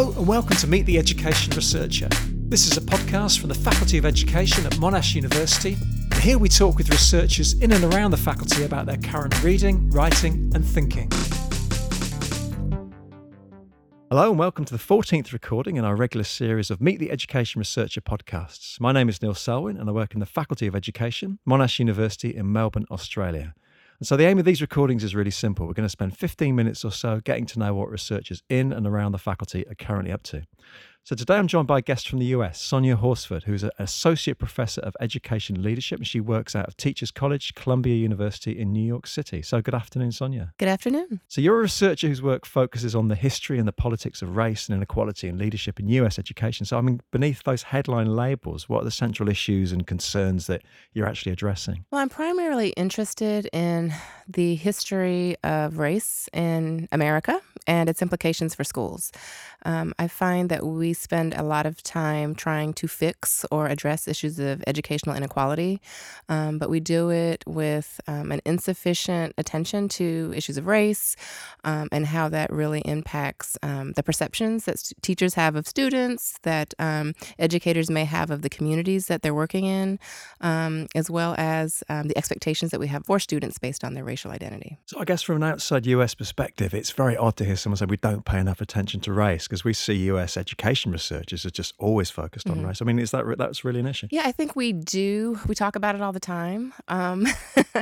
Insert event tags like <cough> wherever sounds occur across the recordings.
Hello, and welcome to Meet the Education Researcher. This is a podcast from the Faculty of Education at Monash University. Here we talk with researchers in and around the faculty about their current reading, writing, and thinking. Hello, and welcome to the 14th recording in our regular series of Meet the Education Researcher podcasts. My name is Neil Selwyn, and I work in the Faculty of Education, Monash University in Melbourne, Australia. And so the aim of these recordings is really simple. We're going to spend 15 minutes or so getting to know what researchers in and around the faculty are currently up to. So today I'm joined by a guest from the US, Sonya Horsford, who's an associate professor of education leadership, and she works out of Teachers College, Columbia University in New York City. So good afternoon, Sonya. Good afternoon. So you're a researcher whose work focuses on the history and the politics of race and inequality and leadership in US education. So I mean, beneath those headline labels, what are the central issues and concerns that you're actually addressing? Well, I'm primarily interested in the history of race in America and its implications for schools. Um, I find that we spend a lot of time trying to fix or address issues of educational inequality, um, but we do it with um, an insufficient attention to issues of race um, and how that really impacts um, the perceptions that st- teachers have of students, that um, educators may have of the communities that they're working in, as well as the expectations that we have for students based on their racial identity. So, I guess from an outside US perspective, it's very odd to hear someone said we don't pay enough attention to race because we see US education researchers are just always focused on mm-hmm. race. I mean, is that that's really an issue? Yeah, I think we do. We talk about it all the time, um,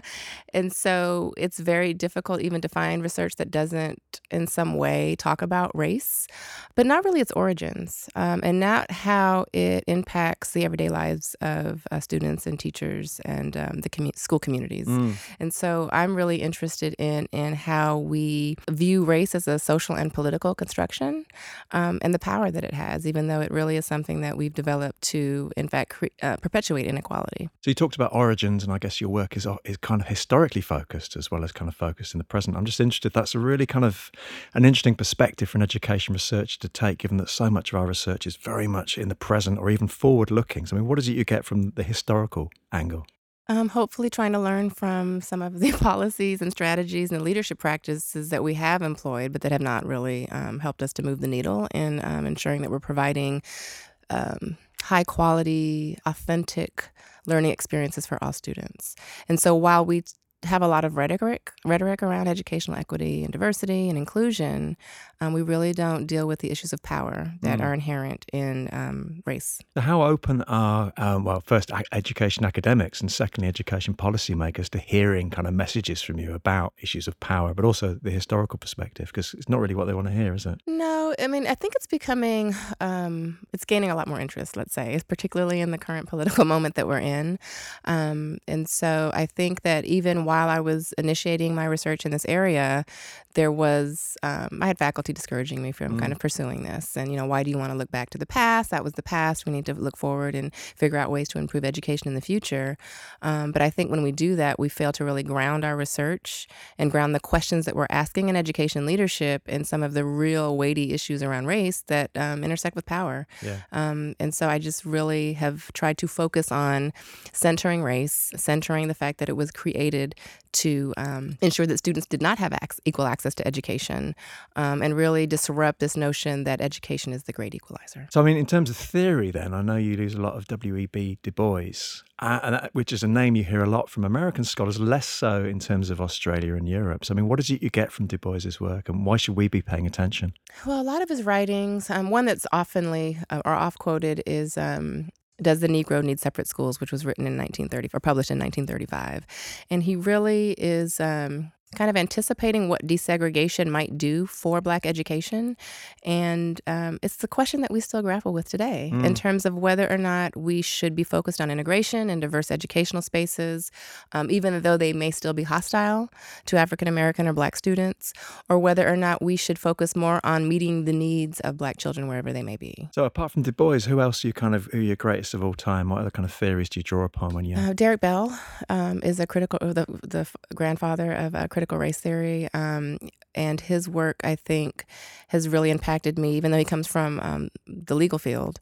<laughs> and so it's very difficult even to find research that doesn't, in some way, talk about race, but not really its origins, um, and not how it impacts the everyday lives of uh, students and teachers and um, the commu- school communities. Mm. And so I'm really interested in in how we view race as a social and political construction um, and the power that it has, even though it really is something that we've developed to, in fact, cre- uh, perpetuate inequality. So you talked about origins, and I guess your work is uh, is kind of historically focused as well as kind of focused in the present. I'm just interested. That's a really kind of an interesting perspective for an education researcher to take, given that so much of our research is very much in the present or even forward looking. So, I mean, what is it you get from the historical angle? Um, hopefully, trying to learn from some of the <laughs> policies and strategies and leadership practices that we have employed, but that have not really um, helped us to move the needle in um, ensuring that we're providing um, high quality, authentic learning experiences for all students. And so, while we have a lot of rhetoric rhetoric around educational equity and diversity and inclusion, um, we really don't deal with the issues of power that mm. are inherent in um, race. So how open are um, well, first education academics and secondly education policymakers to hearing kind of messages from you about issues of power, but also the historical perspective? Because it's not really what they want to hear, is it? No, I mean I think it's becoming um, it's gaining a lot more interest. Let's say, particularly in the current political <laughs> moment that we're in, um, and so I think that even while I was initiating my research in this area, there was um, I had faculty discouraging me from mm. kind of pursuing this. And you know, why do you want to look back to the past? That was the past. We need to look forward and figure out ways to improve education in the future. Um, but I think when we do that, we fail to really ground our research and ground the questions that we're asking in education leadership in some of the real weighty issues around race that um, intersect with power. Yeah. Um, and so I just really have tried to focus on centering race, centering the fact that it was created to um, ensure that students did not have ac- equal access to education um, and really disrupt this notion that education is the great equalizer. So, I mean, in terms of theory, then, I know you use a lot of W.E.B. Du Bois, uh, that, which is a name you hear a lot from American scholars, less so in terms of Australia and Europe. So, I mean, what is it you get from Du Bois's work and why should we be paying attention? Well, a lot of his writings, um, one that's oftenly uh, or off quoted is um, does the Negro Need Separate Schools, which was written in 1930 or published in 1935. And he really is um, kind of anticipating what desegregation might do for Black education. And um, it's the question that we still grapple with today mm. in terms of whether or not we should be focused on integration and diverse educational spaces, um, even though they may still be hostile to African American or Black students, or whether or not we should focus more on meeting the needs of Black children wherever they may be. So, apart from Du Bois, who else are you kind of who are your greatest of all time? What other kind of theories do you draw upon when you? Uh, Derrick Bell um, is a critical, the the grandfather of a critical race theory. Um, and his work, I think, has really impacted me, even though he comes from um, the legal field.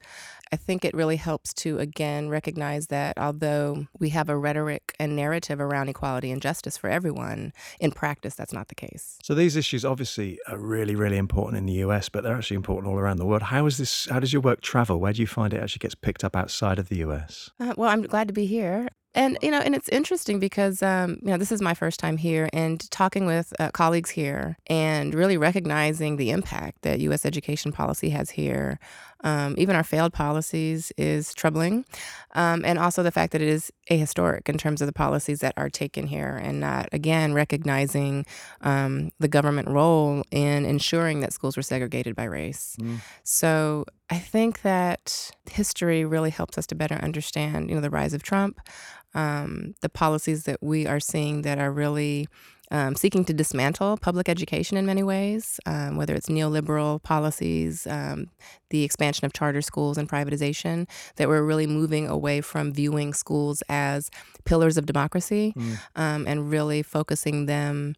I think it really helps to, again, recognize that although we have a rhetoric and narrative around equality and justice for everyone, in practice, that's not the case. So these issues obviously are really, really important in the US, but they're actually important all around the world. How is this? How does your work travel? Where do you find it actually gets picked up outside of the US? Uh, well, I'm glad to be here. And you know, and it's interesting because um, you know this is my first time here, and talking with uh, colleagues here, and really recognizing the impact that U.S. education policy has here, um, even our failed policies, is troubling, um, and also the fact that it is ahistoric in terms of the policies that are taken here, and not again recognizing um, the government role in ensuring that schools were segregated by race. Mm. So I think that history really helps us to better understand, you know, the rise of Trump, um, the policies that we are seeing that are really um, seeking to dismantle public education in many ways, um, whether it's neoliberal policies, um, the expansion of charter schools and privatization, that we're really moving away from viewing schools as pillars of democracy Mm. um, and really focusing them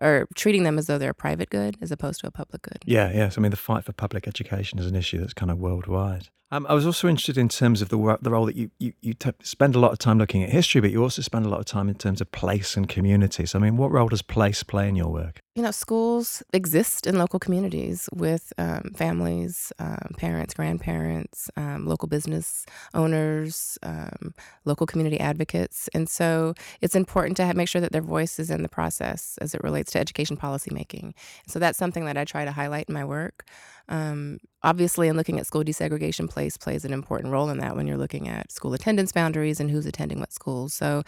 or treating them as though they're a private good as opposed to a public good. Yeah, yes. I mean, the fight for public education is an issue that's kind of worldwide. Um, I was also interested in terms of the work, the role that you you, you t- spend a lot of time looking at history, but you also spend a lot of time in terms of place and communities. I mean, what role does place play in your work? You know, schools exist in local communities with um, families, um, parents, grandparents, um, local business owners, um, local community advocates. And so it's important to have, make sure that their voice is in the process as it relates to education policy making. So that's something that I try to highlight in my work. Um, obviously, in looking at school desegregation, place plays an important role in that when you're looking at school attendance boundaries and who's attending what schools. So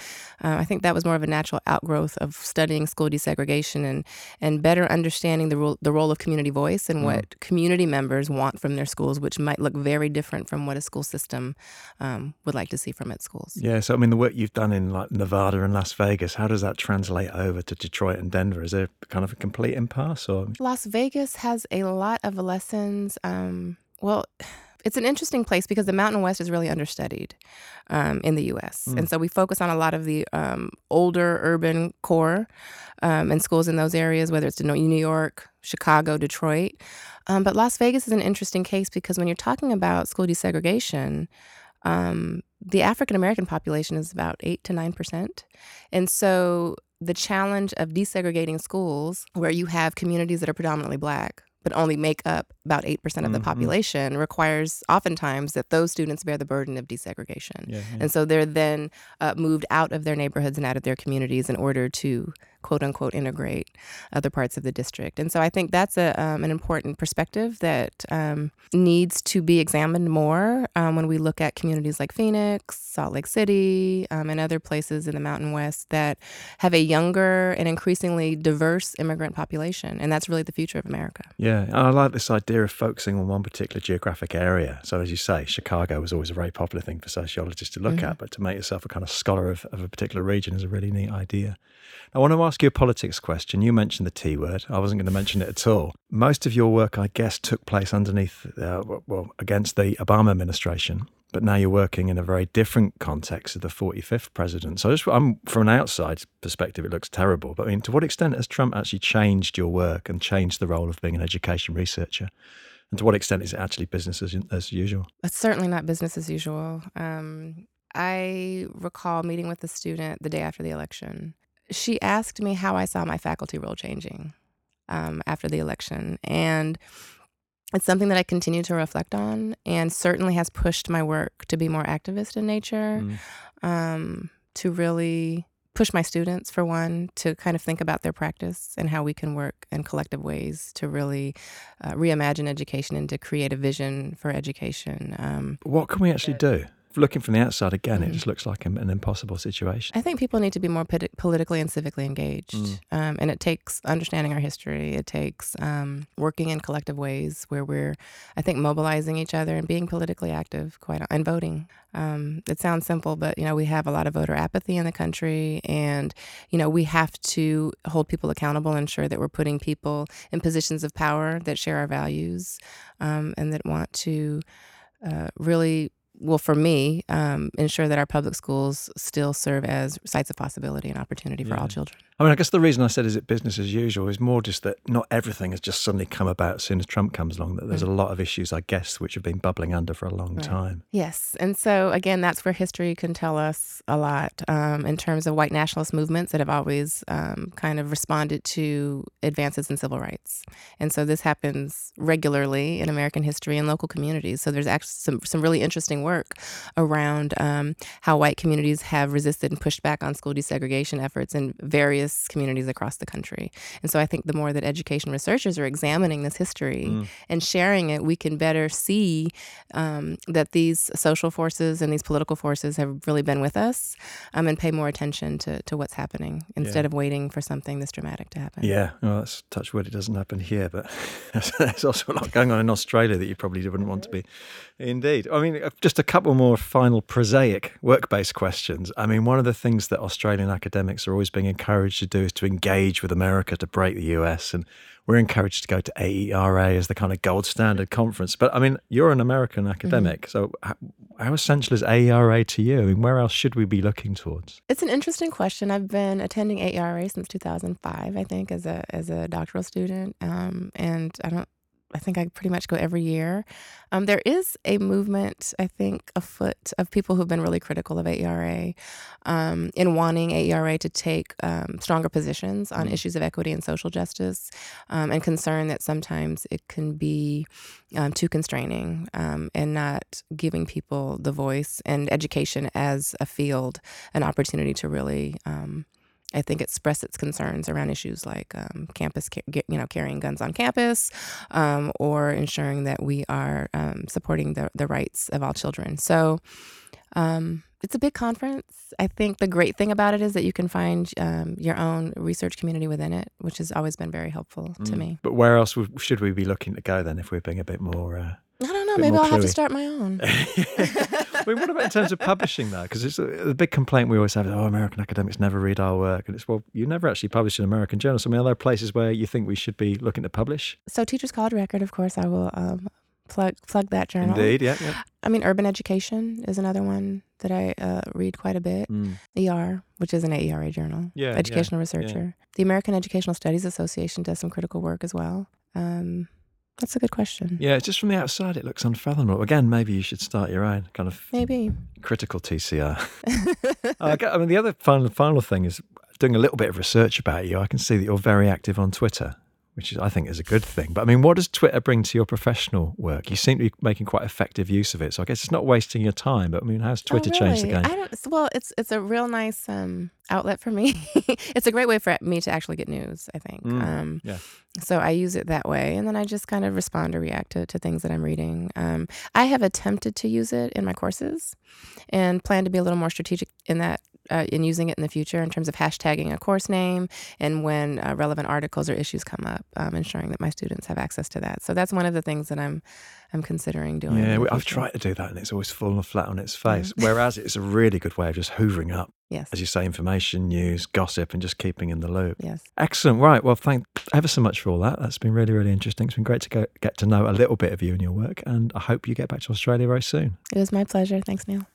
uh, I think that was more of a natural outgrowth of studying school desegregation and and better understanding the role the role of community voice and Mm. what community members want from their schools, which might look very different from what a school system um, would like to see from its schools. Yeah, so I mean, the work you've done in like Nevada and Las Vegas, how does that translate over to Detroit and Denver? Is there kind of a complete impasse, or Las Vegas has a lot of lessons. Um, well, <sighs> it's an interesting place because the Mountain West is really understudied um, in the U.S. Mm. And so we focus on a lot of the um, older urban core um, and schools in those areas, whether it's in New York, Chicago, Detroit. Um, but Las Vegas is an interesting case because when you're talking about school desegregation, um, the African American population is about 8 to 9%. And so the challenge of desegregating schools where you have communities that are predominantly black but only make up about 8% of the Mhm. population requires oftentimes that those students bear the burden of desegregation. yeah, yeah. And so they're then uh, moved out of their neighborhoods and out of their communities in order to quote unquote integrate other parts of the district. And so I think that's a, um, an important perspective that um, needs to be examined more um, when we look at communities like Phoenix, Salt Lake City, um, and other places in the Mountain West that have a younger and increasingly diverse immigrant population. And that's really the future of America. Yeah, and I like this idea of focusing on one particular geographic area. So, as you say, Chicago was always a very popular thing for sociologists to look Mhm. at, but to make yourself a kind of scholar of, of a particular region is a really neat idea. I want to ask you a politics question. You mentioned the T word. I wasn't going to mention it at all. Most of your work, I guess, took place underneath, uh, well, against the Obama administration. But now you're working in a very different context of the 45th president. So, just I'm, from an outside perspective, it looks terrible. But I mean, to what extent has Trump actually changed your work and changed the role of being an education researcher? And to what extent is it actually business as, as usual? It's certainly not business as usual. Um, I recall meeting with a student the day after the election. She asked me how I saw my faculty role changing um, after the election. And it's something that I continue to reflect on and certainly has pushed my work to be more activist in nature, Mm. um, to really push my students, for one, to kind of think about their practice and how we can work in collective ways to really uh, reimagine education and to create a vision for education. Um, What can we actually do? Looking from the outside again, it Mhm. just looks like an, an impossible situation. I think people need to be more poli- politically and civically engaged. Mm. Um, and it takes understanding our history. It takes um, working in collective ways where we're, I think, mobilizing each other and being politically active quite and voting. Um, it sounds simple, but, you know, we have a lot of voter apathy in the country. And, you know, we have to hold people accountable, ensure that we're putting people in positions of power that share our values um, and that want to uh, really well, for me, um, ensure that our public schools still serve as sites of possibility and opportunity for Yeah. all children. I mean, I guess the reason I said is it business as usual is more just that not everything has just suddenly come about as soon as Trump comes along. That there's a lot of issues, I guess, which have been bubbling under for a long Right. time. Yes. And so, again, that's where history can tell us a lot um, in terms of white nationalist movements that have always um, kind of responded to advances in civil rights. And so, this happens regularly in American history and local communities. So, there's actually some, some really interesting work around um, how white communities have resisted and pushed back on school desegregation efforts in various communities across the country. And so, I think the more that education researchers are examining this history Mm. and sharing it, we can better see um, that these social forces and these political forces have really been with us um, and pay more attention to, to what's happening instead Yeah. of waiting for something this dramatic to happen. Yeah, well, that's touch wood. It doesn't happen here, but <laughs> there's also a lot going on in Australia that you probably wouldn't want to be. Indeed. I mean, uh, just a couple more final prosaic work based questions. I mean, one of the things that Australian academics are always being encouraged to do is to engage with America to break the US. And we're encouraged to go to AERA as the kind of gold standard conference. But I mean, you're an American academic. So, how, how essential is AERA to you? I mean, where else should we be looking towards? It's an interesting question. I've been attending AERA since 2005, I think, as a as a doctoral student, um, and I don't. I think I pretty much go every year. Um, there is a movement, I think, afoot of people who've been really critical of AERA um, in wanting AERA to take um, stronger positions on Mm. issues of equity and social justice, um, and concern that sometimes it can be um, too constraining um, and not giving people the voice and education as a field an opportunity to really, um, I think, express its concerns around issues like um, campus, ca- ge- you know, carrying guns on campus, um, or ensuring that we are um, supporting the the rights of all children. So. Um, it's a big conference. I think the great thing about it is that you can find um, your own research community within it, which has always been very helpful to Mm. me. But where else would- should we be looking to go then if we're being a bit more. Uh, I don't know. Maybe I'll have to start my own. <laughs> <laughs> I mean, what about in terms of publishing, though? Because it's a, the big complaint we always have: is, oh, American academics never read our work, and it's well, you never actually publish in American journals. I mean, are there places where you think we should be looking to publish? So, Teachers College Record, of course, I will um, plug plug that journal. Indeed, yeah, yeah. I mean, Urban Education is another one that I uh, read quite a bit. Mm. ER, which is an AERA journal, Yeah, yeah, educational researcher. The American Educational Studies Association does some critical work as well. Um, that's a good question. Yeah, just from the outside, it looks unfathomable. Again, maybe you should start your own kind of Maybe. critical TCR. <laughs> I I mean, the other final final thing is doing a little bit of research about you. I can see that you're very active on Twitter, which is, I think is a good thing. But I mean, what does Twitter bring to your professional work? You seem to be making quite effective use of it. So I guess it's not wasting your time. But I mean, how's Twitter oh, changed the game? I don't. Well, it's it's a real nice um, outlet for me. <laughs> it's a great way for me to actually get news. I think. Mm, um, yeah. So I use it that way, and then I just kind of respond or react to, to things that I'm reading. Um, I have attempted to use it in my courses, and plan to be a little more strategic in that. Uh, in using it in the future, in terms of hashtagging a course name, and when uh, relevant articles or issues come up, um, ensuring that my students have access to that. So that's one of the things that I'm, I'm considering doing. Yeah, I've tried to do that and it's always fallen flat on its face. Whereas it's a really good way of just hoovering up, Yes. as you say, information, news, gossip, and just keeping in the loop. Yes. Excellent. Right. Well, thank ever so much for all that. That's been really, really interesting. It's been great to go, get to know a little bit of you and your work. And I hope you get back to Australia very soon. It was my pleasure. Thanks, Neil.